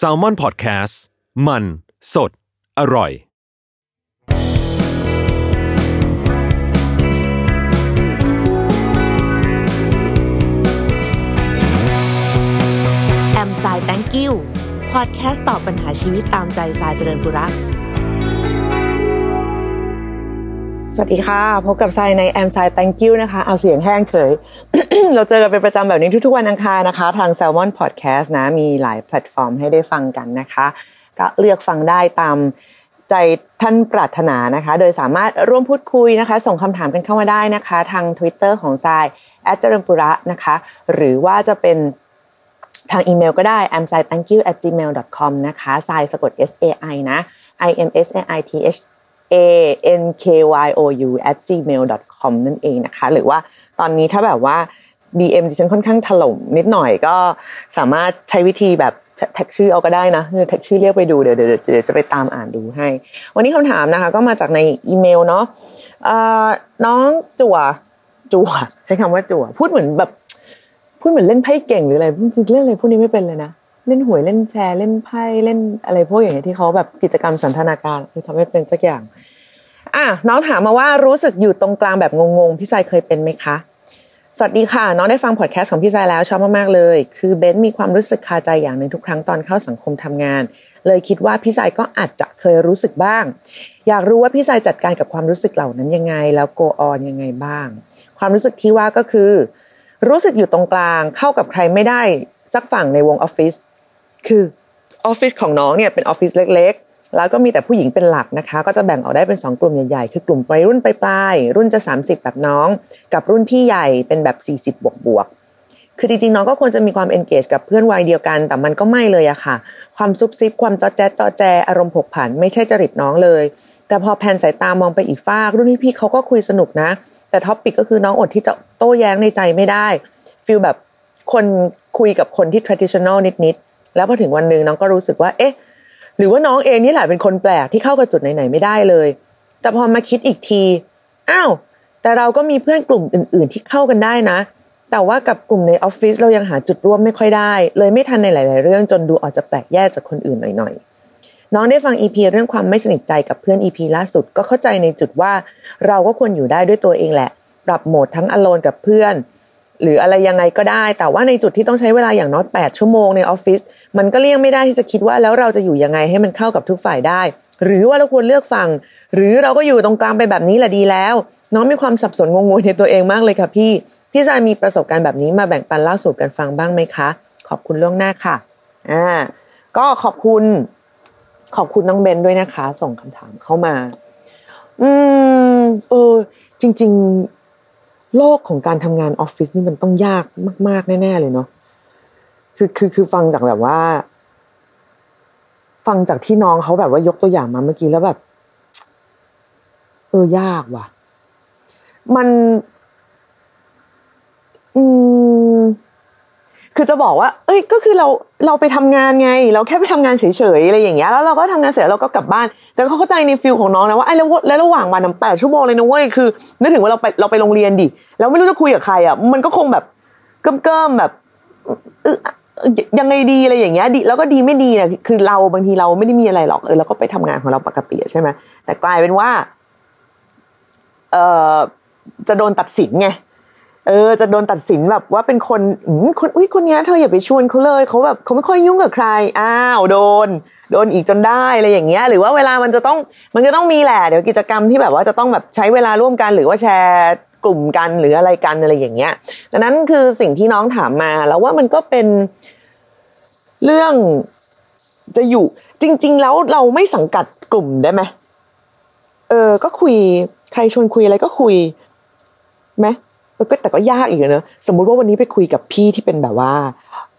s a l ม o n PODCAST มัน สด อร่อย แอมสาย thank you พอดแคสต์ตอบปัญหาชีวิตตามใจสายเจริญบุรัก สวัสดีค่ะ พบกับทรายในแอมไซ thank you นะคะ เอาเสียงแห้งเฉย เราเจอกันเป็นประจำแบบนี้ทุกๆวันอังคารนะคะ ทาง Salmon Podcast นะ มีหลายแพลตฟอร์มให้ได้ฟังกันนะคะ ก็เลือกฟังได้ตามใจท่านปรารถนานะคะ โดยสามารถร่วมพูดคุยนะคะ ส่งคำถามกันเข้ามาได้นะคะ ทาง Twitter ของทรายแอดเจริญปุระนะคะ หรือว่าจะเป็นทางอีเมลก็ได้ a m s i t h a n k y o u at gmail com นะคะทรายสะกด S A I นะ I M S A I T H a n k y o u at gmail com นั่นเองนะคะ หรือว่าตอนนี้ถ้าแบบว่า DM ดิฉันค่อนข้างถล่มนิดหน่อยก็สามารถใช้วิธีแบบแท็กชื่อเอาก็ได้นะแท็กชื่อเรียกไปดูเดี๋ยวเดี๋ยวเดี๋ยวจะไปตามอ่านดูให้ วันนี้คำถามนะคะ ก็มาจากในอีเมลเนาะน้องจั่วจั่วใช้คำว่าจั่วพูดเหมือนแบบพูดเหมือนเล่นไพ่เก่งหรืออะไรจริงเล่นอะไรพวกนี้ไม่เป็นเลยนะ เล่นหวยเล่นแชร์เล่นไพ่เล่นอะไรพวกอย่างเงี้ยที่เขาแบบกิจกรรมสันทนาการทำให้เป็นสักอย่าง อะน้องถามมาว่ารู้สึกอยู่ตรงกลางแบบงงๆพี่ชายเคยเป็นไหมคะสวัสดีค่ะ น้องได้ฟังพอดแคสต์ของพี่ชายแล้วชอบมากๆเลย คือเบนมีความรู้สึกคาใจอย่างหนึ่งทุกครั้งตอนเข้าสังคมทำงาน เลยคิดว่าพี่ชายก็อาจจะเคยรู้สึกบ้าง อยากรู้ว่าพี่ชายจัดการกับความรู้สึกเหล่านั้นยังไง แล้วโกออนยังไงบ้าง ความรู้สึกที่ว่าก็คือ รู้สึกอยู่ตรงกลางเข้ากับใครไม่ได้สักฝั่งในวงออฟฟิศ คือออฟฟิศของน้องเนี่ยเป็นออฟฟิศเล็ก ๆ แล้วก็มีแต่ผู้หญิงเป็นหลักนะคะ ก็จะแบ่งออกได้เป็น 2 กลุ่มใหญ่ๆ คือกลุ่มวัยรุ่นปลายๆรุ่นจะ 30 แบบน้อง กับรุ่นพี่ใหญ่เป็นแบบ 40 บวกบวกคือจริงๆน้องก็ควรจะมีความเอนเกจกับเพื่อนวัยเดียวกัน แต่มันก็ไม่เลยอะค่ะ ความซุบซิบความจอแจ๊จอแจอารมณ์ผกผันไม่ใช่จริตน้องเลย แต่พอแพนสายตามองไปอีกฟากรุ่นพี่เขาก็คุยสนุกนะ แต่ topic ก็คือน้องอดที่จะโต้แย้งในใจไม่ได้ feel แบบคนคุยกับคนที่ traditional นิดๆ แล้วพอถึงวันหนึ่งน้องก็รู้สึกว่า เอ๊ะ หรือว่าน้องเองนี่แหละเป็นคนแปลกที่เข้ากับจุดไหนๆไม่ได้เลย แต่พอมาคิดอีกที อ้าว แต่เราก็มีเพื่อนกลุ่มอื่น ๆ ที่เข้ากันได้นะ แต่ว่ากับกลุ่มในออฟฟิศเรายังหาจุดร่วมไม่ค่อยได้ เลยไม่ทันในหลาย ๆ เรื่องจนดูออกจะแปลกแยกจากคนอื่นหน่อยๆ น้องได้ฟัง EP เรื่องความไม่สนิทใจกับเพื่อน EP ล่าสุดก็เข้าใจในจุดว่า เราก็ควรอยู่ได้ด้วยตัวเองแหละ ปรับโหมดทั้งอโลนกับเพื่อน หรืออะไรยังไงก็ได้ แต่ว่าในจุดที่ต้องใช้เวลาอย่างน้อยแปดชั่วโมงในออฟฟิศมันก็เลี่ยงไม่ได้ที่จะคิดว่าแล้วเราจะอยู่ยังไงให้มันเข้ากับทุกฝ่ายได้ หรือว่าเราควรเลือกฟังหรือเราก็อยู่ตรงกลางไปแบบนี้แหละดีแล้ว น้องมีความสับสนงงๆในตัวเองมากเลยค่ะพี่ พี่จายมีประสบการณ์แบบนี้มาแบ่งปันเล่าสู่กันฟังบ้างไหมคะ ขอบคุณล่วงหน้าค่ะอ่าก็ขอบคุณ ขอบคุณน้องเบนด้วยนะคะ ส่งคำถามเข้ามา อืมเออจริง ๆ โลกของการทำงานออฟฟิศนี่มันต้องยากมาก ๆ แน่ ๆ เลยเนาะคือคือคือฟังจากแบบว่า ฟังจากที่น้องเขาแบบว่ายกตัวอย่างมาเมื่อกี้แล้วแบบ เออยากว่ะ มัน อืม คือจะบอกว่า เอ้ย ก็คือเรา เราไปทำงานไง เราแค่ไปทำงานเฉยๆอะไรอย่างเงี้ย แล้วเราก็ทำงานเสร็จเราก็กลับบ้าน แต่เขาเข้าใจในฟิลของน้องนะว่าไอ้แล้วแล้วระหว่างวันแปดชั่วโมงเลยนะเว้ย คือนึกถึงว่าเราไป เราไปโรงเรียนดิ แล้วไม่รู้จะคุยกับใครอะ มันก็คงแบบเกิ่มๆแบบยังไงดีอะไรอย่างเงี้ยดีแล้วก็ดีไม่ดีเนี่ยคือเราบางทีเราไม่ได้มีอะไรหรอกเออเราก็ไปทำงานของเราปกติใช่ไหมแต่กลายเป็นว่า เออจะโดนตัดสินไง เออจะโดนตัดสินแบบว่าเป็นคนอืคนอุ้ยคนนี้เธออย่าไปชวนเขาเลยเขาแบบเขาไม่ค่อยยุ่งกับใครอ้าวโดน โดนอีกจนได้อะไรอย่างเงี้ย หรือว่าเวลามันจะต้องมันก็ต้องมีแหละเดี๋ยวกิจกรรมที่แบบว่าจะต้องแบบใช้เวลาร่วมกัน หรือว่าแชร์กลุ่มกันหรืออะไรกันอะไรอย่างเงี้ยดังนั้นคือสิ่งที่น้องถามมาแล้วว่ามันก็เป็นเรื่องจะอยู่จริง ๆ แล้วเราไม่สังกัดกลุ่มได้ไหมเออ ก็คุยใครชวนคุยอะไรก็คุยไหม ก็แต่ก็ยากอีกเนอะสมมุติว่าวันนี้ไปคุยกับพี่ที่เป็นแบบว่า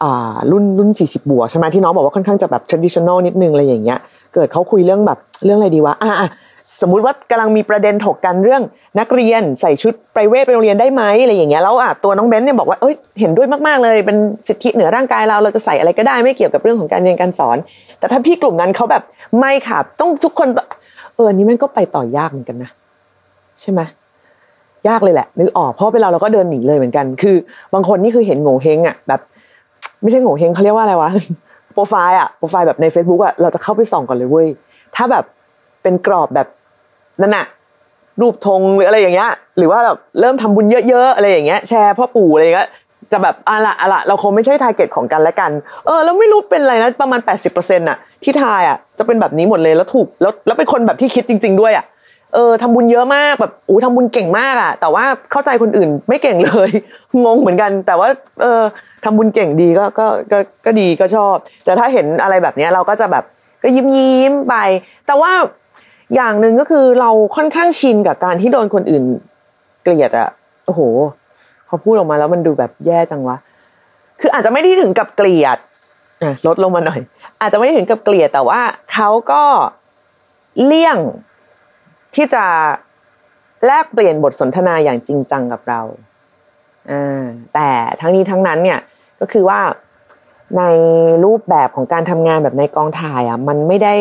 อ่ารุ่นรุ่น 40 บวกใช่ไหมที่น้องบอกว่าค่อนข้างจะแบบ traditional นิดนึงอะไรอย่างเงี้ยเกิดเขาคุยเรื่องแบบเรื่องอะไรดีวะอะอะสมมุติว่ากำลังมีประเด็นถกกันเรื่องนักเรียนใส่ชุดไพรเวทไปโรงเรียนได้ไหมอะไรอย่างเงี้ยแล้วอะตัวน้องเบนเนี่ยบอกว่าเอ้ยเห็นด้วยมากๆเลยเป็นสิทธิเหนือร่างกายเราเราจะใส่อะไรก็ได้ไม่เกี่ยวกับเรื่องของการเรียนการสอน แต่ถ้าพี่กลุ่มนั้นเขาแบบไม่ค่ะต้องทุกคนเอออันนี้มันก็ไปต่อยากเหมือนกันนะใช่ไหม ยากเลยแหละ นึกออกเพราะเป็นเราเราก็เดินหนีเลยเหมือนกัน คือบางคนนี่คือเห็นโง่เฮงอะแบบ ไม่ใช่โง่เฮงเขาเรียกว่าอะไรวะโปรไฟล์อะโปรไฟล์แบบใน Facebook อะเราจะเข้าไปส่องก่อนเลยเว้ยถ้าแบบเป็นกรอบแบบนั่นน่ะรูปธงหรืออะไรอย่างเงี้ย หรือว่าแบบเริ่มทำบุญเยอะๆอะไรอย่างเงี้ยแชร์พ่อปู่อะไรอย่างเงี้ยจะแบบอะละอะละเราคงไม่ใช่ทาร์เก็ตของกันและกัน เออแล้วไม่รู้เป็นอะไรนะประมาณ 80%อะที่ทายอะจะเป็นแบบนี้หมดเลยแล้วถูกแล้วแล้วเป็นคนแบบที่คิดจริง ๆ ด้วยอะ เออทำบุญเยอะมากแบบอู้ทำบุญเก่งมากอะแต่ว่าเข้าใจคนอื่นไม่เก่งเลย งงเหมือนกัน แต่ว่า เออทำบุญเก่งดีก็ก็ก็ก็ดีก็ชอบ แต่ถ้าเห็นอะไรแบบนี้เราก็จะแบบก็ยิ้มยิ้มไป แต่ว่าอย่างหนึ่งก็คือเราค่อนข้างชินกับการที่โดนคนอื่น เกลียดอะโอ้โหพอพูดออกมาแล้วมันดูแบบแย่จังวะ คืออาจจะไม่ได้ถึงกับเกลียดลดลงมาหน่อย อาจจะไม่ได้ถึงกับเกลียดแต่ว่าเขาก็เลี่ยง ที่จะแลกเปลี่ยนบทสนทนาอย่างจริงจังกับเราแต่ทั้งนี้ทั้งนั้นเนี่ยก็คือว่าในรูปแบบของการทำงานแบบในกองถ่ายอะมันไม่ได้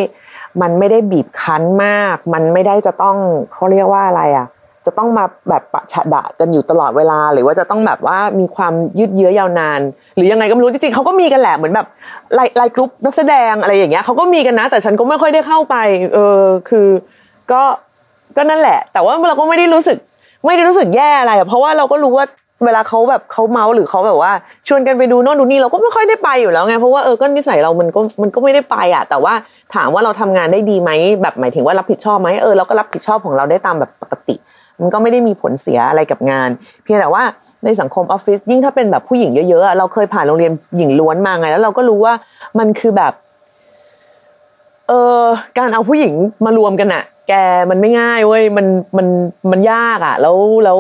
มันไม่ได้บีบคั้นมาก มันไม่ได้จะต้องเขาเรียกว่าอะไรอะ จะต้องมาแบบปะฉะดะกันอยู่ตลอดเวลา หรือว่าจะต้องแบบว่ามีความยืดเยื้อยาวนาน หรือยังไงก็ไม่รู้จริงๆเขาก็มีกันแหละเหมือนแบบไลไลน์กรุ๊ปนักแสดงอะไรอย่างเงี้ยเขาก็มีกันนะ แต่ฉันก็ไม่ค่อยได้เข้าไป เออคือ ก็ ก็นั่นแหละ แต่ว่าเราก็ไม่ได้รู้สึก ไม่ได้รู้สึกแย่อะไร เพราะว่าเราก็รู้ว่าเวลาเขาแบบเขาเมาหรือเขาแบบว่า ชวนกันไปดูโน่นดูนี่เราก็ไม่ค่อยได้ไปอยู่แล้วไงเพราะว่าเออก็นิสัยเรามันก็มันก็ไม่ได้ไปอะ แต่ว่าถามว่าเราทำงานได้ดีไหมแบบหมายถึงว่ารับผิดชอบไหมเออเราก็รับผิดชอบของเราได้ตามแบบปกติ มันก็ไม่ได้มีผลเสียอะไรกับงาน เพียงแต่ว่าในสังคมออฟฟิศยิ่งถ้าเป็นแบบผู้หญิงเยอะๆเราเคยผ่านโรงเรียนหญิงล้วนมาไง แล้วเราก็รู้ว่ามันคือแบบ ออการเอาผู้หญิงมารวมกันอะแกมันไม่ง่ายเว้ยมันมันมันยากอะแล้วแล้ว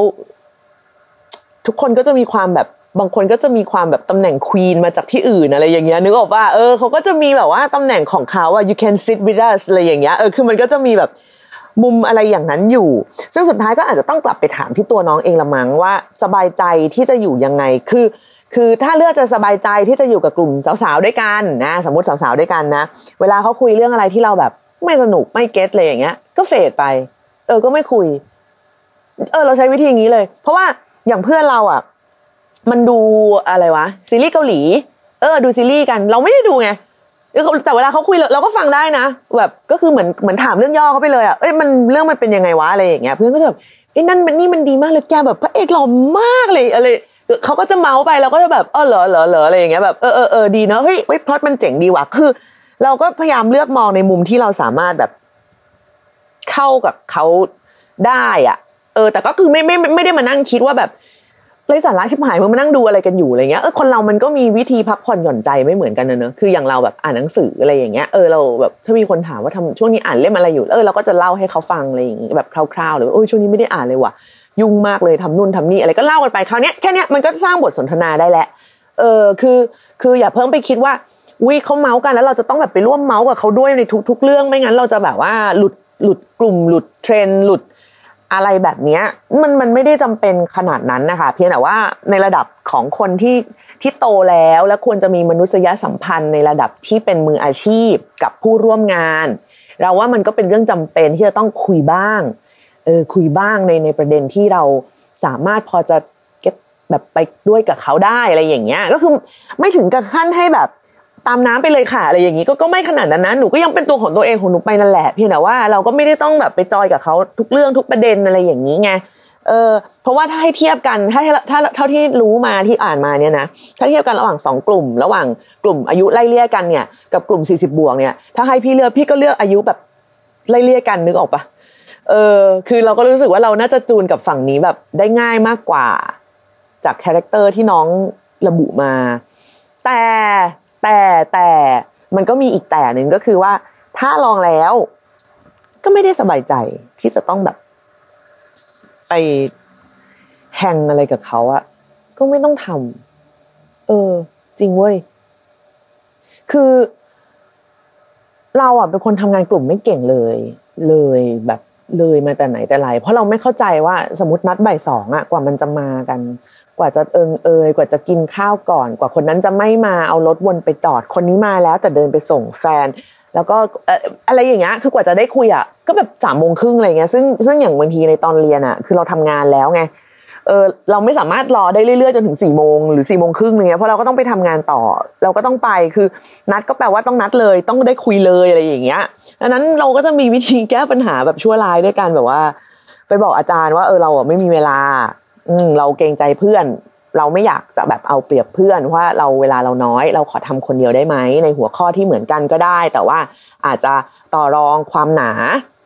ทุกคนก็จะมีความแบบบางคนก็จะมีความแบบตำแหน่งควีนมาจากที่อื่นอะไรอย่างเงี้ยนึกออกว่าเออเขาก็จะมีแบบว่าตำแหน่งของเขาอะ you can sit with us อะไรอย่างเงี้ยเออคือมันก็จะมีแบบมุมอะไรอย่างนั้นอยู่ ซึ่งสุดท้ายก็อาจจะต้องกลับไปถามที่ตัวน้องเองละมั้งว่า สบายใจที่จะอยู่ยังไงคือ คือถ้าเลือกจะสบายใจที่จะอยู่กับกลุ่มสาวๆด้วยกันนะสมมติสาวๆด้วยกันนะ เวลาเขาคุยเรื่องอะไรที่เราแบบไม่สนุกไม่เก็ตเลยอย่างเงี้ย ก็เฟดไป เออก็ไม่คุย เออเราใช้วิธีอย่างนี้เลย เพราะว่าอย่างเพื่อนเราอะ มันดูอะไรวะซีรีส์เกาหลี เออ ดูซีรีส์กัน เราไม่ได้ดูไงแต่เวลาเขาคุยเราก็ฟังได้นะแบบก็คือเหมือนเหมือนถามเรื่องย่อเขาไปเลยอะเอ้ยมันเรื่องมันเป็นยังไงวะอะไรอย่างเงี้ยเพื่อนก็จะแบบไอ้นั่นมันนี่มันดีมากเลยแกแบบพระเอกหล่อมากเลยอะไร เขาก็จะเมาส์ไปเราก็จะแบบเออเหรอเหรอเหรออะไรอย่างเงี้ยแบบเออเออเออดีเนาะเฮ้ยเฮ้ยพล็อตมันเจ๋งดีว่ะคือ เราก็พยายามเลือกมองในมุมที่เราสามารถแบบ เข้ากับเขาได้อะ เออ แต่ก็คือไม่ไม่ไม่ได้มานั่งคิดว่าแบบไรสาระชิบหายมึงมานั่งดูอะไรกันอยู่อะไรเงี้ยเออคนเรามันก็มีวิธีพักผ่อนหย่อนใจไม่เหมือนกันนะเนอะคืออย่างเราแบบอ่านหนังสืออะไรอย่างเงี้ยเออเราแบบถ้ามีคนถามว่าทำช่วงนี้อ่านเล่มอะไรอยู่เออเราก็จะเล่าให้เขาฟังอะไรอย่างเงี้ยแบบคร่าวๆหรือว่าโอ้ยช่วงนี้ไม่ได้อ่านเลยว่ะ ยุ่งมากเลยทำนู่นทำนี่อะไรก็เล่ากันไปคราวนี้แค่นี้มันก็สร้างบทสนทนาได้แหละเออคือคืออย่าเพิ่งไปคิดว่าวิเขาเมาส์กันแล้วเราจะต้องแบบไปร่วมเมาส์กับเขาด้วยในทุก ๆ เรื่องไม่งั้นเราจะแบบว่าหลุดหลุดกลุ่มหลุดเทรนหลุดอะไรแบบนี้มันมันไม่ได้จำเป็นขนาดนั้นนะคะ เพียงแต่ว่าในระดับของคนที่ที่โตแล้วและควรจะมีมนุษยสัมพันธ์ในระดับที่เป็นมืออาชีพกับผู้ร่วมงาน เราว่ามันก็เป็นเรื่องจำเป็นที่จะต้องคุยบ้าง เออคุยบ้างในในประเด็นที่เราสามารถพอจะเก็บแบบไปด้วยกับเขาได้อะไรอย่างเงี้ย ก็คือไม่ถึงกับขั้นให้แบบตามน้ำไปเลยค่ะอะไรอย่างนี้ก็ก็ไม่ขนาดนั้นนะหนูก็ยังเป็นตัวของตัวเองของหนูไปนั่นแหละเพียงแต่ว่าเราก็ไม่ได้ต้องแบบไปจอยกับเขาทุกเรื่องทุกประเด็นอะไรอย่างนี้ไงเออเพราะว่าถ้าให้เทียบกันถ้าถ้าเท่าที่รู้มาที่อ่านมาเนี่ยนะถ้าเทียบกันระหว่างสองกลุ่ม ระหว่างกลุ่มอายุไล่เลี่ยกันเนี่ยกับกลุ่ม 40 บวกเนี่ยถ้าให้พี่เลือกพี่ก็เลือกอายุแบบไล่เลี่ยกันนึกออกปะ เออคือเราก็รู้สึกว่าเราน่าจะจูนกับฝั่งนี้แบบได้ง่ายมากกว่า จากคาแรคเตอร์ที่น้องระบุมา แต่แต่แต่มันก็มีอีกแต่หนึ่งก็คือว่า ถ้าลองแล้ว ก็ไม่ได้สบายใจที่จะต้องแบบ ไปแฮงอะไรกับเขาอะก็ไม่ต้องทำเออ จริงเว้ย คือ เราอะเป็นคนทำงานกลุ่มไม่เก่งเลย เลยแบบ เลยมาแต่ไหนแต่ไรเพราะเราไม่เข้าใจว่าสมมตินัดบ่ายสองอะกว่ามันจะมากัน กว่าจะเอิงเอยกว่าจะกินข้าวก่อน กว่าคนนั้นจะไม่มาเอารถวนไปจอดคนนี้มาแล้ว แต่เดินไปส่งแฟน แล้วก็อะไรอย่างเงี้ยคือกว่าจะได้คุยอะก็แบบสามโมงครึ่งอะไรเงี้ยซึ่งซึ่งอย่างบางทีในตอนเรียนอะคือเราทำงานแล้วไง เออเราไม่สามารถรอได้เรื่อยๆจนถึงสี่โมงหรือสี่โมงครึ่งอะไรเงี้ยเพราะเราก็ต้องไปทำงานต่อ เราก็ต้องไปคือนัดก็แปลว่าต้องนัดเลย ต้องได้คุยเลยอะไรอย่างเงี้ยดังนั้นเราก็จะมีวิธีแก้ปัญหาแบบชั่วร้ายด้วยกันแบบว่า ไปบอกอาจารย์ว่าเออเราไม่มีเวลา อืมเราเกรงใจเพื่อน เราไม่อยากจะแบบเอาเปรียบเพื่อนว่าเราเวลาเราน้อย เราขอทำคนเดียวได้ไหมในหัวข้อที่เหมือนกันก็ได้ แต่ว่าอาจจะต่อรองความหนา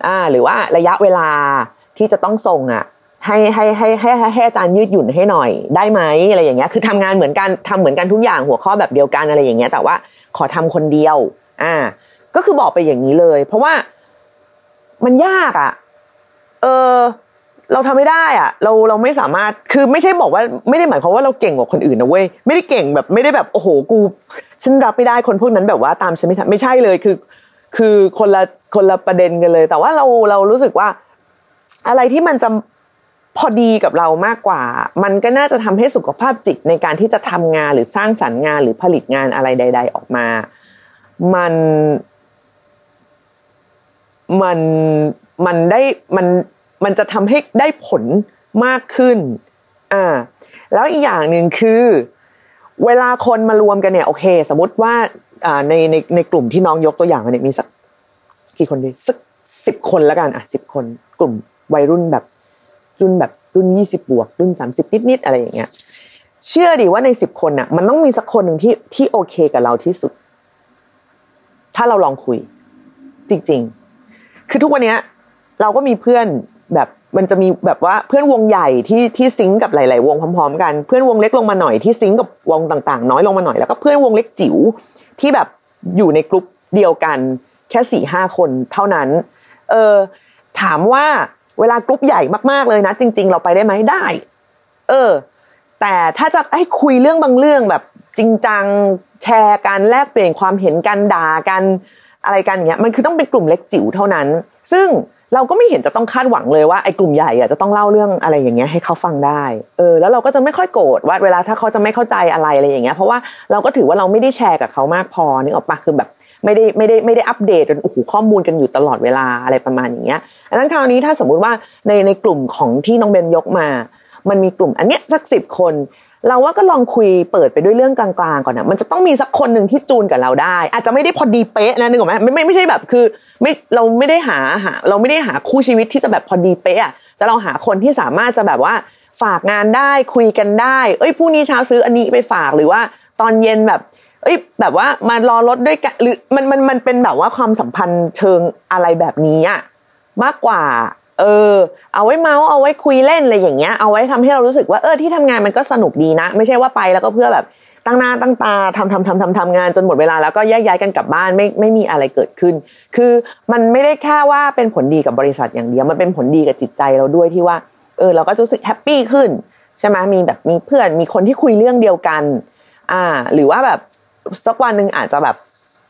อ่า หรือว่าระยะเวลาที่จะต้องส่งอะ ให้ให้ให้ให้ให้อาจารย์ยืดหยุ่นให้หน่อยได้ไหมอะไรอย่างเงี้ยคือทำงานเหมือนกันทำเหมือนกันทุกอย่างหัวข้อแบบเดียวกันอะไรอย่างเงี้ย แต่ว่าขอทำคนเดียว อ่า ก็คือบอกไปอย่างนี้เลย เพราะว่ามันยากอะ เออ เราทำไม่ได้อะ เราเราไม่สามารถคือไม่ใช่บอกว่าไม่ได้หมายความว่าเราเก่งกว่าคนอื่นนะเว้ยไม่ได้เก่งแบบไม่ได้แบบโอ้โหกูฉันรับไม่ได้คนพวกนั้นแบบว่าตามฉันไม่ทันไม่ใช่เลยคือ คือคนละคนละประเด็นกันเลย แต่ว่าเราเรารู้สึกว่า อะไรที่มันจะ พอดีกับเรามากกว่า มันก็น่าจะทำให้สุขภาพจิตในการที่จะทำงานหรือสร้างสรรค์งานหรือผลิตงานอะไรใด ๆ ออกมา มัน มัน มันได้ มัน มันจะทำให้ได้ผลมากขึ้น อ่า แล้วอีกอย่างหนึ่งคือ เวลาคนมารวมกันเนี่ยโอเค สมมติว่าอ่าในในในกลุ่มที่น้องยกตัวอย่างเนี่ยมีสักกี่คนดีสักสิบคนแล้วกันอะสิบคน กลุ่มวัยรุ่นแบบ รุ่นแบบรุ่นยี่สิบบวก รุ่นสามสิบนิดๆอะไรอย่างเงี้ย เชื่อดิว่าในสิบคนน่ะ มันต้องมีสักคนหนึ่งที่ที่โอเคกับเราที่สุด ถ้าเราลองคุย จริง ๆ คือทุกวันเนี้ย เราก็มีเพื่อนแบบมันจะมีแบบว่าเพื่อนวงใหญ่ที่ที่ซิงกับหลาย ๆ วงพร้อม ๆ กันเพื่อนวงเล็กลงมาหน่อยที่ซิงกับวงต่าง ๆ น้อยลงมาหน่อยแล้วก็เพื่อนวงเล็กจิ๋วที่แบบอยู่ในกลุ่มเดียวกัน แค่สี่ห้าคนเท่านั้น เออถามว่า เวลากรุ๊ปใหญ่มากๆเลยนะ จริง ๆ เราไปได้ไหมได้ เออ แต่ถ้าจะให้คุยเรื่องบางเรื่องแบบจริงจังแชร์กันแลกเปลี่ยนความเห็นกันด่ากันอะไรกันอย่างเงี้ยมันคือต้องเป็นกลุ่มเล็กจิ๋วเท่านั้น ซึ่งเราก็ไม่เห็นจะต้องคาดหวังเลยว่าไอ้กลุ่มใหญ่อะจะต้องเล่าเรื่องอะไรอย่างเงี้ยให้เขาฟังได้ เออแล้วเราก็จะไม่ค่อยโกรธว่าเวลาถ้าเขาจะไม่เข้าใจอะไรอะไรอย่างเงี้ยเพราะว่าเราก็ถือว่าเราไม่ได้แชร์กับเขามากพอนึกออกปะคือแบบ ไม่ได้ไม่ได้ไม่ได้อัปเดตจนโอ้โหข้อมูลกันอยู่ตลอดเวลาอะไรประมาณอย่างเงี้ยอันนั้นคราวนี้ถ้าสมมุติว่าในในกลุ่มของที่น้องเบนยกมา มันมีกลุ่มอันเนี้ยสักสิบคน เราว่าก็ลองคุยเปิดไปด้วยเรื่องกลางๆก่อนนะมันจะต้องมีสักคนหนึ่งที่จูนกับเราได้ อาจจะไม่ได้พอดีเป๊ะนะนึกออกไหมไม่ไม่ไม่ใช่แบบคือไม่เราไม่ได้หาหาเราไม่ได้หาคู่ชีวิตที่จะแบบพอดีเป๊ะแต่เราหาคนที่สามารถจะแบบว่าฝากงานได้คุยกันได้ เอ้ยพรุ่งนี้เช้าซื้ออันนี้ไปฝากหรือว่าตอนเย็นแบบ เอ้ยแบบว่ามารอรถด้วยกันหรือมันมันมันเป็นแบบว่าความสัมพันธ์เชิงอะไรแบบนี้อะมากกว่า เออ เอาไว้เมาส์เอาไว้คุยเล่นอะไรอย่างเงี้ยเอาไว้ทำให้เรารู้สึกว่าเออที่ทำงานมันก็สนุกดีนะ ไม่ใช่ว่าไปแล้วก็เพื่อแบบตั้งหน้าตั้งตาทำทำทำทำทำงานจนหมดเวลาแล้วก็แยกย้ายกันกลับบ้านไม่ไม่มีอะไรเกิดขึ้น คือมันไม่ได้แค่ว่าเป็นผลดีกับบริษัทอย่างเดียวมันเป็นผลดีกับจิตใจเราด้วยที่ว่าเออเราก็รู้สึกแฮปปี้ขึ้นใช่ไหมมีแบบมีเพื่อนมีคนที่คุยเรื่องเดียวกัน อ่า หรือว่าแบบ สักวันหนึ่งอาจจะแบบ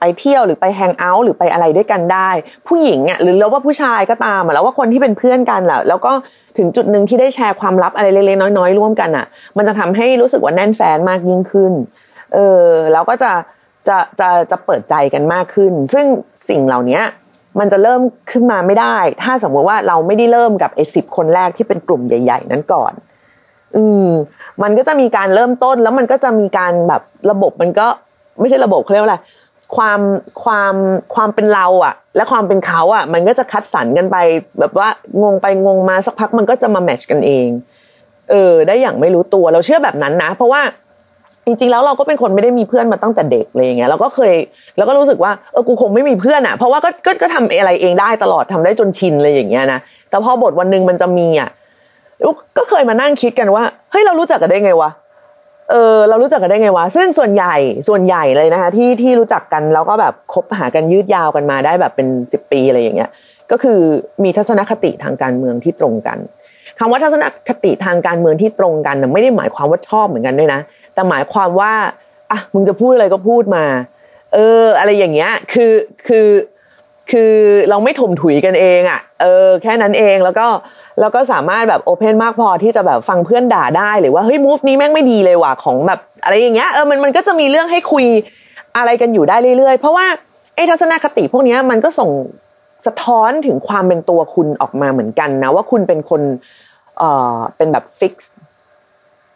ไปเที่ยวหรือไปแฮงเอาท์หรือไปอะไรด้วยกันได้ ผู้หญิงอะหรือเราว่าผู้ชายก็ตามอะแล้วว่าคนที่เป็นเพื่อนกันแหละแล้วก็ถึงจุดหนึ่งที่ได้แชร์ความลับอะไรเล็กๆน้อยๆ ร่วมกันอะ มันจะทำให้รู้สึกว่าแน่นแฟนมากยิ่งขึ้นเออแล้วก็จะจะจะจะเปิดใจกันมากขึ้น ซึ่งสิ่งเหล่านี้มันจะเริ่มขึ้นมาไม่ได้ ถ้าสมมติว่าเราไม่ได้เริ่มกับไอ้สิบคนแรกที่เป็นกลุ่มใหญ่ ๆ นั้นก่อน อืมมันก็จะมีการเริ่มต้นแล้วมันก็จะมีการแบบระบบมันก็ ไม่ใช่ระบบเขาเรียกว่าอะไรความความความเป็นเราอะและความเป็นเขาอะมันก็จะคัดสรรกันไป แบบว่างงไปงงมาสักพักมันก็จะมาแมทช์กันเองเออได้อย่างไม่รู้ตัวเราเชื่อแบบนั้นนะ เพราะว่าจริงๆแล้วเราก็เป็นคนไม่ได้มีเพื่อนมาตั้งแต่เด็กเลยอย่างเงี้ยเราก็เคยแล้วก็รู้สึกว่าเออกูคงไม่มีเพื่อนอะเพราะว่าก็ก็ก็ทำอะไรเองได้ตลอดทำได้จนชินเลยอย่างเงี้ยนะแต่พอบทวันหนึ่งมันจะมีอะก็เคยมานั่งคิดกันว่าเฮ้ยเรารู้จักกันได้ไงวะ เออเรารู้จักกันได้ไงวะ ซึ่งส่วนใหญ่ส่วนใหญ่เลยนะคะที่ที่รู้จักกันแล้วก็แบบคบหากันยืดยาวกันมาได้แบบเป็นสิบปีอะไรอย่างเงี้ย ก็คือมีทัศนคติทางการเมืองที่ตรงกันคำว่าทัศนคติทางการเมืองที่ตรงกันไม่ได้หมายความว่าชอบเหมือนกันด้วยนะ แต่หมายความว่าอะมึงจะพูดอะไรก็พูดมา เออ อะไรอย่างเงี้ย คือคือ คือเราไม่ถมถุยกันเองอะ่ะเออแค่นั้นเองแล้วก็แล้วก็สามารถแบบโอเพนมากพอที่จะแบบฟังเพื่อนด่าได้หรือว่าเฮ้ยมูฟนี้แม่งไม่ดีเลยว่ะของแบบอะไรอย่างเงี้ยเออมันมันก็จะมีเรื่องให้คุยอะไรกันอยู่ได้เรื่อยๆ เพราะว่าไอ้ทัศนคติพวกนี้มันก็ส่งสะท้อนถึงความเป็นตัวคุณออกมาเหมือนกันนะ ว่าคุณเป็นคนเอ่อเป็นแบบฟิกซ์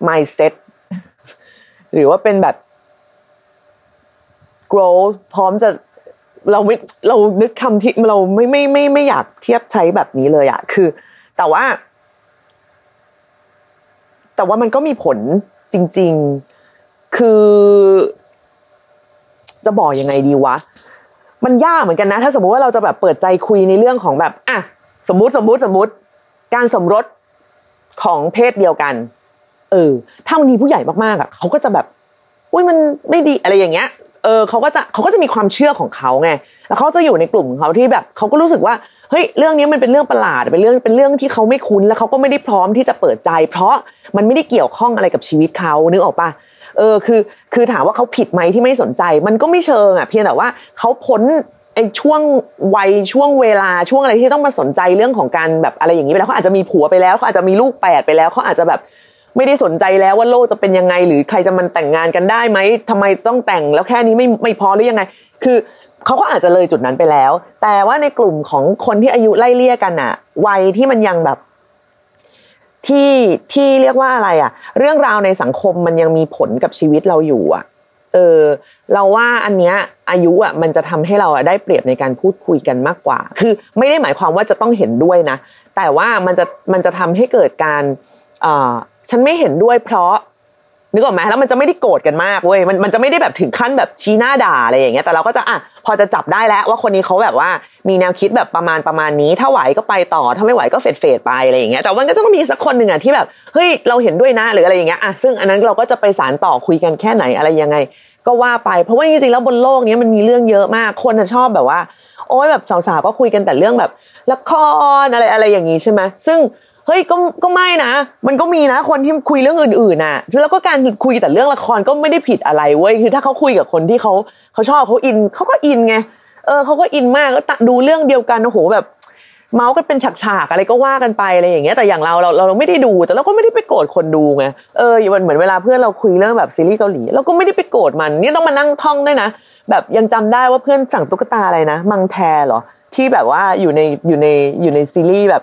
mindset หรือว่าเป็นแบบ growth พร้อมจะ เราไม่เรานึกคำที่เราไม่ไม่ไม่ไม่อยากเทียบใช้แบบนี้เลยอะคือ แต่ว่า แต่ว่ามันก็มีผลจริง ๆ คือ จะบอกยังไงดีวะ มันยากเหมือนกันนะ ถ้าสมมุติว่าเราจะแบบเปิดใจคุยในเรื่องของแบบอะสมมติสมมติสมมติ การสมรสของเพศเดียวกัน เออ ถ้ามันมีผู้ใหญ่มากๆอะเขาก็จะแบบอุ้ยมันไม่ดีอะไรอย่างเงี้ย เออเขาก็จะเขาก็จะมีความเชื่อของเขาไงแล้วเขาจะอยู่ในกลุ่มของเขาที่แบบเขาก็รู้สึกว่าเฮ้ยเรื่องนี้มันเป็นเรื่องประหลาดเป็นเรื่องเป็นเรื่องที่เขาไม่คุ้นแล้วเขาก็ไม่ได้พร้อมที่จะเปิดใจ เพราะมันไม่ได้เกี่ยวข้องอะไรกับชีวิตเขานึกออกปะเออคือคือถามว่าเขาผิดไหมที่ไม่สนใจ มันก็ไม่เชิงอะเพียงแต่ว่าเขาพ้นไอ้ช่วงวัยช่วงเวลาช่วงอะไรที่ต้องมาสนใจเรื่องของการแบบอะไรอย่างนี้ไปแล้วเขาอาจจะมีผัวไปแล้วเขาอาจจะมีลูกแปดไปแล้วเขาอาจจะแบบ ไม่ได้สนใจแล้วว่าโลกจะเป็นยังไง หรือใครจะมันแต่งงานกันได้ไหมทำไมต้องแต่งแล้วแค่นี้ไม่ไม่พอหรือยังไง คือเขาก็อาจจะเลยจุดนั้นไปแล้ว แต่ว่าในกลุ่มของคนที่อายุไล่เลี่ยกันอะวัยที่มันยังแบบ ที่ที่เรียกว่าอะไรอะเรื่องราวในสังคมมันยังมีผลกับชีวิตเราอยู่อะเออ เราว่าอันเนี้ยอายุอะมันจะทำให้เราอะได้เปรียบในการพูดคุยกันมากกว่า คือไม่ได้หมายความว่าจะต้องเห็นด้วยนะ แต่ว่ามันจะมันจะทำให้เกิดการอ่า ฉันไม่เห็นด้วยเพราะนึกออกไหมแล้วมันจะไม่ได้โกรธกันมากเว้ยมันมันจะไม่ได้แบบถึงขั้นแบบชี้หน้าด่าอะไรอย่างเงี้ยแต่เราก็จะอะพอจะจับได้แล้วว่าคนนี้เขาแบบว่ามีแนวคิดแบบประมาณประมาณนี้ ถ้าไหวก็ไปต่อถ้าไม่ไหวก็เฟดเฟดไปอะไรอย่างเงี้ยแต่มันก็ต้องมีสักคนหนึ่งอะที่แบบเฮ้ยเราเห็นด้วยนะหรืออะไรอย่างเงี้ยอะซึ่งอันนั้นเราก็จะไปสารต่อคุยกันแค่ไหนอะไรยังไง ก็ว่าไป เพราะว่าจริงๆแล้วบนโลกนี้มันมีเรื่องเยอะมากคนชอบแบบว่า โอ้ยแบบสาวๆก็คุยกันแต่เรื่องแบบละครอะไรอะไรอย่างนี้ใช่ไหมซึ่ง ฮ้ยก็ก็ไม่นะ มันก็มีนะคนที่คุยเรื่องอื่นๆน่ะแล้วก็การคุยแต่เรื่องละครก็ไม่ได้ผิดอะไรเว้ยคือถ้าเขาคุยกับคนที่เขาเขาชอบเขาอินเขาก็อินไงเออเขาก็อินมากก็ดูเรื่องเดียวกันโอ้โหแบบ เมาส์กันเป็นฉากๆอะไรก็ว่ากันไปอะไรอย่างเงี้ยแต่อย่างเราเราเราไม่ได้ดูแต่เราก็ไม่ได้ไปโกรธคนดูไงเออเหมือนเวลาเพื่อนเราคุยเรื่องแบบซีรีส์เกาหลีเราก็ไม่ได้ไปโกรธมันนี่ต้องมานั่งท่องด้วยนะแบบยังจำได้ว่าเพื่อนสั่งตุ๊กตาอะไรนะ มังแทเหรอที่แบบว่าอยู่ในอยู่ในอยู่ในซีรีส์แบบ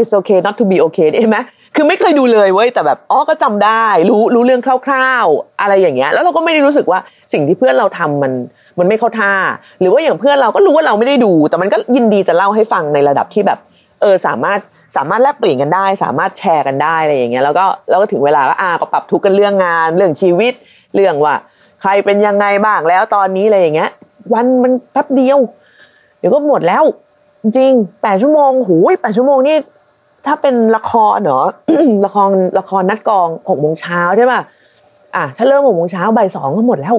it's okay not to be okay เห็นไหมคือไม่เคยดูเลยเว้ยแต่แบบอ๋อก็จำได้ รู้รู้เรื่องคร่าวๆ อะไรอย่างเงี้ย แล้วเราก็ไม่ได้รู้สึกว่าสิ่งที่เพื่อนเราทำมันมันไม่เข้าท่า หรือว่าอย่างเพื่อนเราก็รู้ว่าเราไม่ได้ดู แต่มันก็ยินดีจะเล่าให้ฟังในระดับที่แบบ เออสามารถสามารถแลกเปลี่ยนกันได้ สามารถแชร์กันได้อะไรอย่างเงี้ยแล้วก็แล้วก็ถึงเวลาว่าอ่าก็ปรับทุกกันเรื่องงาน เรื่องชีวิตเรื่องว่า ใครเป็นยังไงบ้างแล้วตอนนี้อะไรอย่างเงี้ย วันมันแป๊บเดียว เดี๋ยวก็หมดแล้ว จริงแปดชั่วโมงหูยแปดชั่วโมงนี่ ถ้าเป็นละครเนาะละครละครนัดกองหกโมงเช้าใช่ป่ะอะถ้าเริ่มหกโมงเช้าบ่ายสองก็หมดแล้ว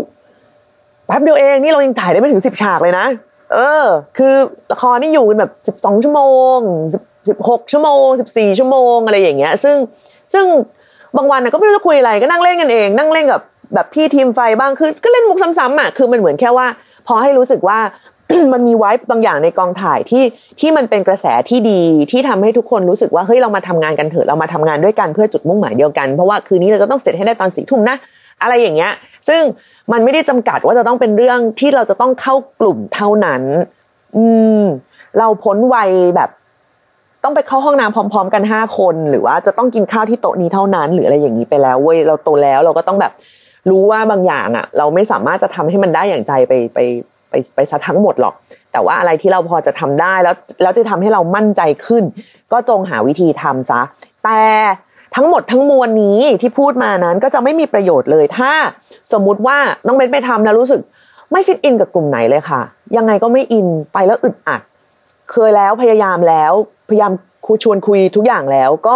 แป๊บเดียวเองนี่เรายังถ่ายได้ไม่ถึงสิบฉากเลยนะเออ คือละครนี่อยู่กันแบบสิบสองชั่วโมงสิบหกชั่วโมงสิบสี่ชั่วโมงอะไรอย่างเงี้ย ซึ่งซึ่งบางวันก็ไม่รู้จะคุยอะไรก็นั่งเล่นกันเอง นั่งเล่นกับแบบพี่ทีมไฟบ้างคือก็เล่นมุกซ้ำๆอะคือมันเหมือนแค่ว่า พอให้รู้สึกว่า มันมีไว้บางอย่างในกองถ่ายที่ที่มันเป็นกระแสที่ดีที่ทำให้ทุกคนรู้สึกว่าเฮ้ยเรามาทำงานกันเถอะเรามาทำงานด้วยกันเพื่อจุดมุ่งหมายเดียวกันเพราะว่าคืนนี้เราจะต้องเสร็จให้ได้ตอนสี่ทุ่มนะอะไรอย่างเงี้ย ซึ่งมันไม่ได้จำกัดว่าจะต้องเป็นเรื่องที่เราจะต้องเข้ากลุ่มเท่านั้น อืม เราพ้นวัยแบบ ต้องไปเข้าห้องน้ำพร้อม ๆ กันห้าคน หรือว่าจะต้องกินข้าวที่โต๊ะนี้เท่านั้น หรืออะไรอย่างนี้ไปแล้วเว้ยเราโตแล้วเราก็ต้องแบบรู้ว่าบางอย่างอะ เราไม่สามารถจะทำให้มันได้อย่างใจไปไป ไปไปซะทั้งหมดหรอก แต่ว่าอะไรที่เราพอจะทำได้แล้วแล้วจะทำให้เรามั่นใจขึ้น ก็จงหาวิธีทำซะ แต่ทั้งหมดทั้งมวลนี้ที่พูดมานั้นก็จะไม่มีประโยชน์เลย ถ้าสมมุติว่าน้องเบนไปทำแล้วรู้สึกไม่ฟิตอินกับกลุ่มไหนเลยค่ะ ยังไงก็ไม่อินไปแล้วอึดอัด เคยแล้วพยายามแล้วพยายามคุยชวนคุยทุกอย่างแล้วก็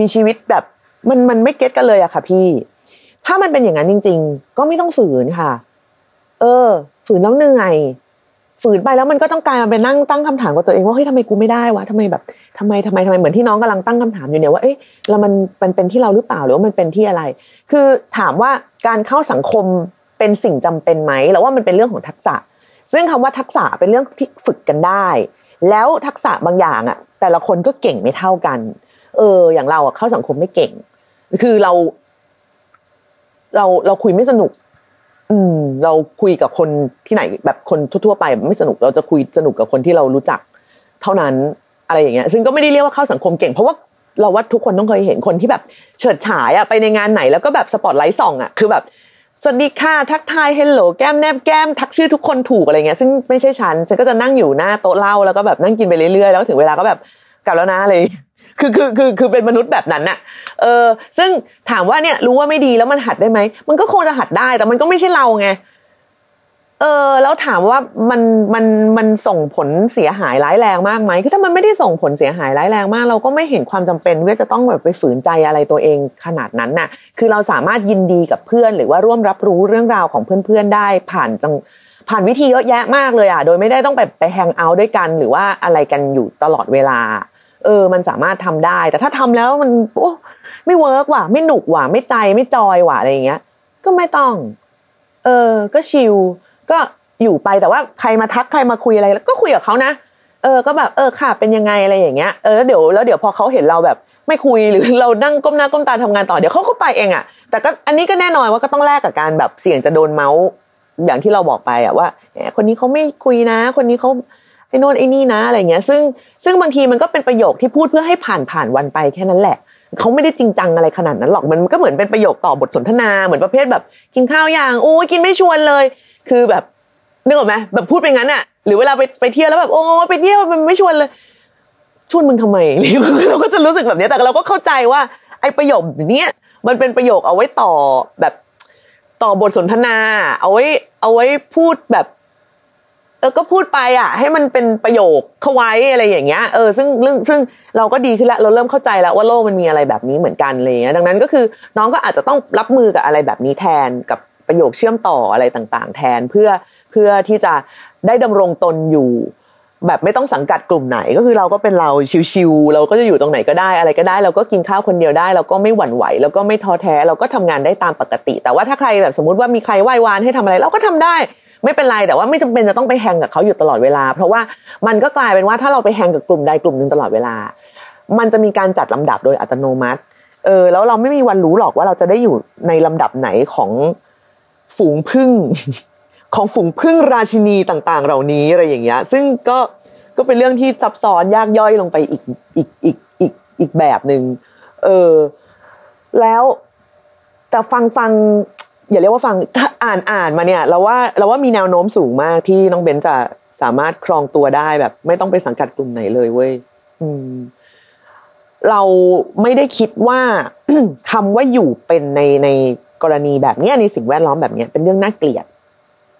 มีชีวิตแบบมันมันไม่เก็ตกันเลยอะค่ะพี่ ถ้ามันเป็นอย่างนั้นจริง ๆ ก็ไม่ต้องฝืนค่ะ เออ ฝืนแล้วเหนื่อยฝืนไปแล้วมันก็ต้องกลายมาเป็นนั่งตั้งคำถามกับตัวเองว่าเฮ้ยทำไมกูไม่ได้วะทำไมแบบทำไมทำไมทำไมเหมือนที่น้องกำลังตั้งคำถามอยู่เนี่ยว่าเอ๊ะแล้วมันมันเป็นที่เราหรือเปล่าหรือว่ามันเป็นที่อะไร คือถามว่าการเข้าสังคมเป็นสิ่งจำเป็นไหมแล้วว่ามันเป็นเรื่องของทักษะ ซึ่งคำว่าทักษะเป็นเรื่องที่ฝึกกันได้ แล้วทักษะบางอย่างอะ แต่ละคนก็เก่งไม่เท่ากัน เออ อย่างเราอะเข้าสังคมไม่เก่ง คือเรา เราเราคุยไม่สนุก อืมเราคุยกับคนที่ไหนแบบคนทั่วๆไปไม่สนุกเราจะคุยสนุกกับคนที่เรารู้จัก เท่านั้นอะไรอย่างเงี้ยซึ่งก็ไม่ได้เรียกว่าเข้าสังคมเก่งเพราะว่าเราว่าทุกคนต้องเคยเห็นคนที่แบบเฉิดฉายอะไปในงานไหนแล้วก็แบบสปอตไลท์ส่องอะคือแบบสวัสดีค่ะทักทายเฮลโหลแก้มแนบแก้มทักชื่อทุกคนถูกอะไรเงี้ยซึ่งไม่ใช่ฉันฉันก็จะนั่งอยู่หน้าโต๊ะเหล้าแล้วก็แบบนั่งกินไปเรื่อยๆแล้วถึงเวลาก็แบบกลับแล้วนะเลย คือคือคือคือเป็นมนุษย์แบบนั้นน่ะ เออ ซึ่งถามว่าเนี่ยรู้ว่าไม่ดีแล้วมันหัดได้ไหม มันก็คงจะหัดได้ แต่มันก็ไม่ใช่เราไง เออ แล้วถามว่ามันมันมันส่งผลเสียหายร้ายแรงมากไหมคือถ้ามันไม่ได้ส่งผลเสียหายร้ายแรงมาก เราก็ไม่เห็นความจำเป็นว่าจะต้องแบบไปฝืนใจอะไรตัวเองขนาดนั้นน่ะ คือเราสามารถยินดีกับเพื่อน หรือว่าร่วมรับรู้เรื่องราวของเพื่อนๆได้ผ่านจังผ่านวิธีเยอะแยะมากเลยอะ โดยไม่ได้ต้องไปไปแฮงเอาท์ด้วยกัน หรือว่าอะไรกันอยู่ตลอดเวลา เออ มันสามารถทำได้ แต่ถ้าทำแล้วมันโอ้ไม่เวิร์กว่ะไม่หนุกว่ะไม่ใจไม่จอยว่ะอะไรอย่างเงี้ย ก็ไม่ต้อง เออ ก็ชิลก็อยู่ไปแต่ว่าใครมาทักใครมาคุยอะไรก็คุยกับเขานะเออ ก็แบบเออค่ะ เป็นยังไงอะไรอย่างเงี้ยเออแล้วเดี๋ยวแล้วเดี๋ยวพอเขาเห็นเราแบบ ไม่คุยหรือเรานั่งก้มหน้าก้มตาทำงานต่อเดี๋ยวเขาก็ไปเองอะ แต่ก็อันนี้ก็แน่นอนว่าก็ต้องแลกกับการแบบเสี่ยงจะโดนเมาส์อย่างที่เราบอกไปอะว่าคนนี้เขาไม่คุยนะ คนนี้เขา ไอ้โน่นไอ้นี่นะอะไรเงี้ยซึ่งซึ่งบางทีมันก็เป็นประโยคที่พูดเพื่อให้ผ่านผ่านวันไปแค่นั้นแหละเขาไม่ได้จริงจังอะไรขนาดนั้นหรอกมันก็เหมือนเป็นประโยคต่อบทสนทนาเหมือนประเภทแบบ กินข้าวอย่างโอ้ยกินไม่ชวนเลย คือแบบนึกออกไหมแบบพูดไปงั้นอะหรือเวลาไปไปเที่ยวแล้วแบบโอ้ไปเที่ยวมันไม่ชวนเลยชวนมึงทำไมเราก็จะรู้สึกแบบนี้แต่เราก็เข้าใจว่า ไอ้ประโยคนี้มันเป็นประโยคเอาไว้ต่อแบบต่อบทสนทนา เอาไว้เอาไว้พูดแบบ เออก็พูดไปอะ ให้มันเป็นประโยคเข้าไว้อะไรอย่างเงี้ยเออซึ่งเรื่องซึ่งเราก็ดีขึ้นแล้วเราเริ่มเข้าใจแล้วว่าโลกมันมีอะไรแบบนี้เหมือนกันเลยดังนั้นก็คือน้องก็อาจจะต้องรับมือกับอะไรแบบนี้แทนกับประโยคเชื่อมต่ออะไรต่างๆ แทนเพื่อเพื่อที่จะได้ดำรงตนอยู่ แบบไม่ต้องสังกัดกลุ่มไหนก็คือเราก็เป็นเราชิวๆเราก็จะอยู่ตรงไหนก็ได้อะไรก็ได้ เราก็กินข้าวคนเดียวได้ เราก็ไม่หวั่นไหวแล้วก็ไม่ท้อแท้ เราก็ทำงานได้ตามปกติ แต่ว่าถ้าใครแบบสมมติว่ามีใครไหว้วานให้ทำอะไร เราก็ทำได้ ไม่เป็นไรแต่ว่าไม่จำเป็นจะต้องไปแฮงกับเขาอยู่ตลอดเวลา เพราะว่ามันก็กลายเป็นว่าถ้าเราไปแฮงกับกลุ่มใดกลุ่มหนึ่งตลอดเวลา มันจะมีการจัดลำดับโดยอัตโนมัติเออแล้วเราไม่มีวันรู้หรอกว่าเราจะได้อยู่ในลำดับไหนของฝูงพึ่งของฝูงพึ่งราชินีต่าง ๆ เหล่านี้อะไรอย่างเงี้ย ซึ่งก็ก็เป็นเรื่องที่ซับซ้อนยากย่อยลงไปอีกอีกอีกอีกอีกแบบหนึ่งเออแล้วแต่ฟังฟัง อย่าเรียกว่าฟังถ้าอ่านอ่านมาเนี่ยเราว่าเราว่ามีแนวโน้มสูงมากที่น้องเบนจะสามารถครองตัวได้แบบ ไม่ต้องไปสังกัดกลุ่มไหนเลยเว้ยอืม เราไม่ได้คิดว่าคำว่าอยู่เป็นในในกรณีแบบนี้ในสิ่งแวดล้อมแบบนี้เป็นเรื่องน่าเกลียด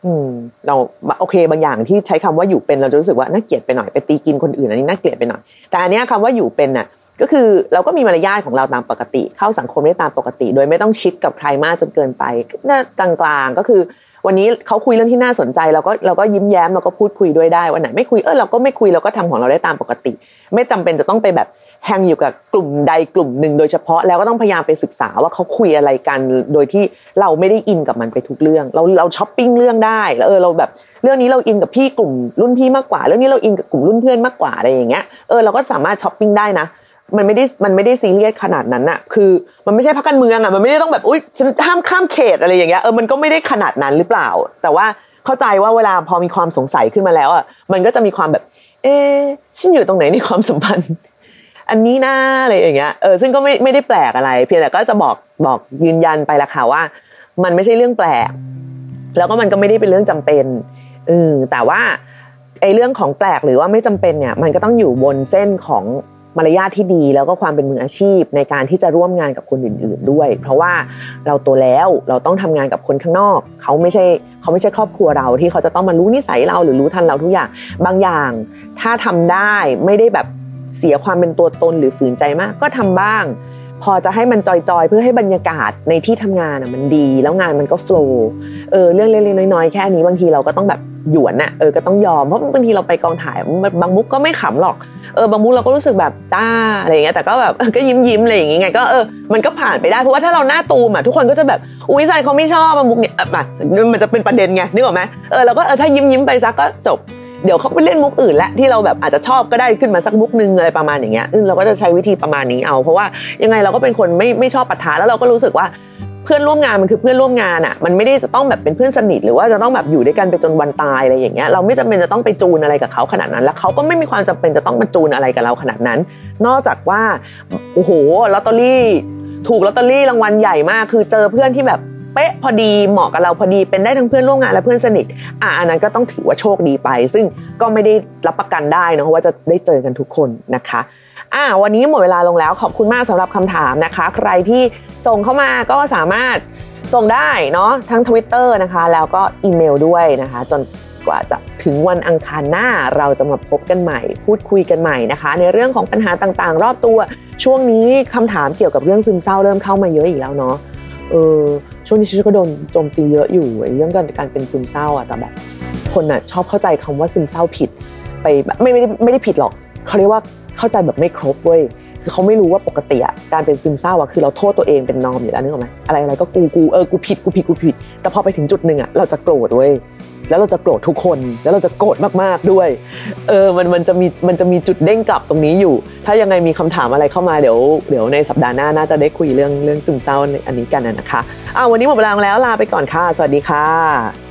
อืม เราโอเค บางอย่างที่ใช้คำว่าอยู่เป็นเราจะรู้สึกว่าน่าเกลียดไปหน่อยไปตีกินคนอื่นอันนี้น่าเกลียดไปหน่อยแต่อันนี้คำว่าอยู่เป็นน่ะ ก็คือเราก็มีมารยาทของเราตามปกติ เข้าสังคมได้ตามปกติ โดยไม่ต้องชิดกับใครมากจนเกินไปน่ากลางๆก็คือ วันนี้เขาคุยเรื่องที่น่าสนใจเราก็เราก็ยิ้มแย้มเราก็พูดคุยด้วยได้วันไหนไม่คุยเออเราก็ไม่คุยเราก็ทำของเราได้ตามปกติ ไม่จำเป็นจะต้องไปแบบแฮงอยู่กับกลุ่มใดกลุ่มหนึ่งโดยเฉพาะแล้วก็ต้องพยายามไปศึกษาว่าเขาคุยอะไรกัน โดยที่เราไม่ได้อินกับมันไปทุกเรื่อง เราเราช้อปปิ้งเรื่องได้แล้วเออเราแบบเรื่องนี้เราอินกับพี่กลุ่มรุ่นพี่มากกว่า เรื่องนี้เราอินกับกลุ่มรุ่นเพื่อนมากกว่าอะไรอย่างเงี้ยเออเราก็สามารถช้อปปิ้งได้นะ มันไม่ได้มันไม่ได้ซีเรียสขนาดนั้นอะคือ มันไม่ใช่พักการเมืองอะมันไม่ได้ต้องแบบอุ้ยฉันห้ามข้ามเขตอะไรอย่างเงี้ยเออมันก็ไม่ได้ขนาดนั้นหรือเปล่า แต่ว่าเข้าใจว่าเวลาพอมีความสงสัยขึ้นมาแล้วอะมันก็จะมีความแบบ เอ๊ฉันอยู่ตรงไหนในความสัมพันธ์ อันนี้นะอะไรอย่างเงี้ยเออซึ่งก็ไม่ไม่ได้แปลกอะไร เพียงแต่ก็จะบอกบอกยืนยันไปละค่ะว่า มันไม่ใช่เรื่องแปลก แล้วก็มันก็ไม่ได้เป็นเรื่องจำเป็นเออแต่ว่าไอ้เรื่องของแปลกหรือว่าไม่จำเป็นเนี่ย มันก็ต้องอยู่บนเส้นของ มารยาทที่ดีแล้วก็ความเป็นมืออาชีพในการที่จะร่วมงานกับคนอื่น ๆ ด้วย เพราะว่าเราโตแล้วเราต้องทำงานกับคนข้างนอก เขาไม่ใช่เขาไม่ใช่ครอบครัวเราที่เขาจะต้องมารู้นิสัยเราหรือรู้ทันเราทุกอย่างบางอย่าง ถ้าทำได้ไม่ได้แบบเสียความเป็นตัวตนหรือฝืนใจมาก ก็ทำบ้าง พอจะให้มันจอยๆ เพื่อให้บรรยากาศในที่ทำงานอะมันดี แล้วงานมันก็โฟล์เออเรื่องเล็กๆน้อยๆแค่นี้บางทีเราก็ต้องแบบ หยวนน่ะเออก็ต้องยอมเพราะบางทีเราไปกองถ่ายบางมุกก็ไม่ขำหรอกเออบางมุกเราก็รู้สึกแบบต้าอะไรอย่างเงี้ยแต่ก็แบบก็ยิ้มยิ้มอะไรอย่างเงี้ยก็เออมันก็ผ่านไปได้เพราะว่าถ้าเราหน้าตูมอะทุกคนก็จะแบบอุ้ยใจเขาไม่ชอบบางมุกเนี่ยมันจะเป็นประเด็นไงนึกออกไหมเออเราก็เออถ้ายิ้มยิ้มไปซักก็จบเดี๋ยวเขาไปเล่นมุกอื่นและที่เราแบบอาจจะชอบก็ได้ขึ้นมาสักมุกนึงอะไรประมาณอย่างเงี้ยเราก็จะใช้วิธีประมาณนี้เอา เพราะว่ายังไงเราก็เป็นคนไม่ไม่ชอบปะทะแล้วเราก็รู้สึกว่า เพื่อนร่วมงานมันคือเพื่อนร่วมงานอะมันไม่ได้จะต้องแบบเป็นเพื่อนสนิทหรือว่าจะต้องแบบอยู่ด้วยกันไปจนวันตายอะไรอย่างเงี้ยเราไม่จำเป็นจะต้องไปจูนอะไรกับเขาขนาดนั้น แล้วเขาก็ไม่มีความจำเป็นจะต้องมาจูนอะไรกับเราขนาดนั้น นอกจากว่าโอ้โหลอตเตอรี่ ถูกลอตเตอรี่รางวัลใหญ่มาก คือเจอเพื่อนที่แบบเป๊ะพอดีเหมาะกับเราพอดีเป็นได้ทั้งเพื่อนร่วมงานและเพื่อนสนิทอะอันนั้นก็ต้องถือว่าโชคดีไป ซึ่งก็ไม่ได้รับประกันได้นะว่าจะได้เจอกันทุกคนนะคะ อะวันนี้หมดเวลาลงแล้วขอบคุณมากสำหรับคำถามนะคะ ใครที่ส่งเข้ามาก็สามารถส่งได้เนาะทั้ง Twitter นะคะ แล้วก็อีเมลด้วยนะคะ จนกว่าจะถึงวันอังคารหน้าเราจะมาพบกันใหม่ พูดคุยกันใหม่นะคะ ในเรื่องของปัญหาต่างๆ รอบตัว ช่วงนี้คำถามเกี่ยวกับเรื่องซึมเศร้าเริ่มเข้ามาเยอะอีกแล้วเนาะเออช่วงนี้ฉันก็โดนโจมตีเยอะอยู่เรื่องการการเป็นซึมเศร้าอะแต่แบบคนอะชอบเข้าใจคำว่าซึมเศร้าผิด ไปไม่ไม่ได้ไม่ได้ผิดหรอกเขาเรียกว่า เข้าใจแบบไม่ครบเว้ยคือเขาไม่รู้ว่าปกติอะการเป็นซึมเศร้าอะคือเราโทษตัวเองเป็นนอมอยู่แล้วนึกออกไหมอะไรอะไรก็กูกูเออกูผิดกูผิดกูผิด แต่พอไปถึงจุดหนึ่งอะเราจะโกรธเว้ยแล้วเราจะโกรธทุกคนแล้วเราจะโกรธมากๆด้วย เออมันมันจะมีมันจะมีจุดเด้งกลับตรงนี้อยู่ ถ้ายังไงมีคำถามอะไรเข้ามาเดี๋ยวเดี๋ยวในสัปดาห์หน้าน่าจะได้คุยเรื่องเรื่องซึมเศร้าอันนี้กันนะคะอ้าววันนี้หมดเวลาแล้วลาไปก่อนค่ะ สวัสดีค่ะ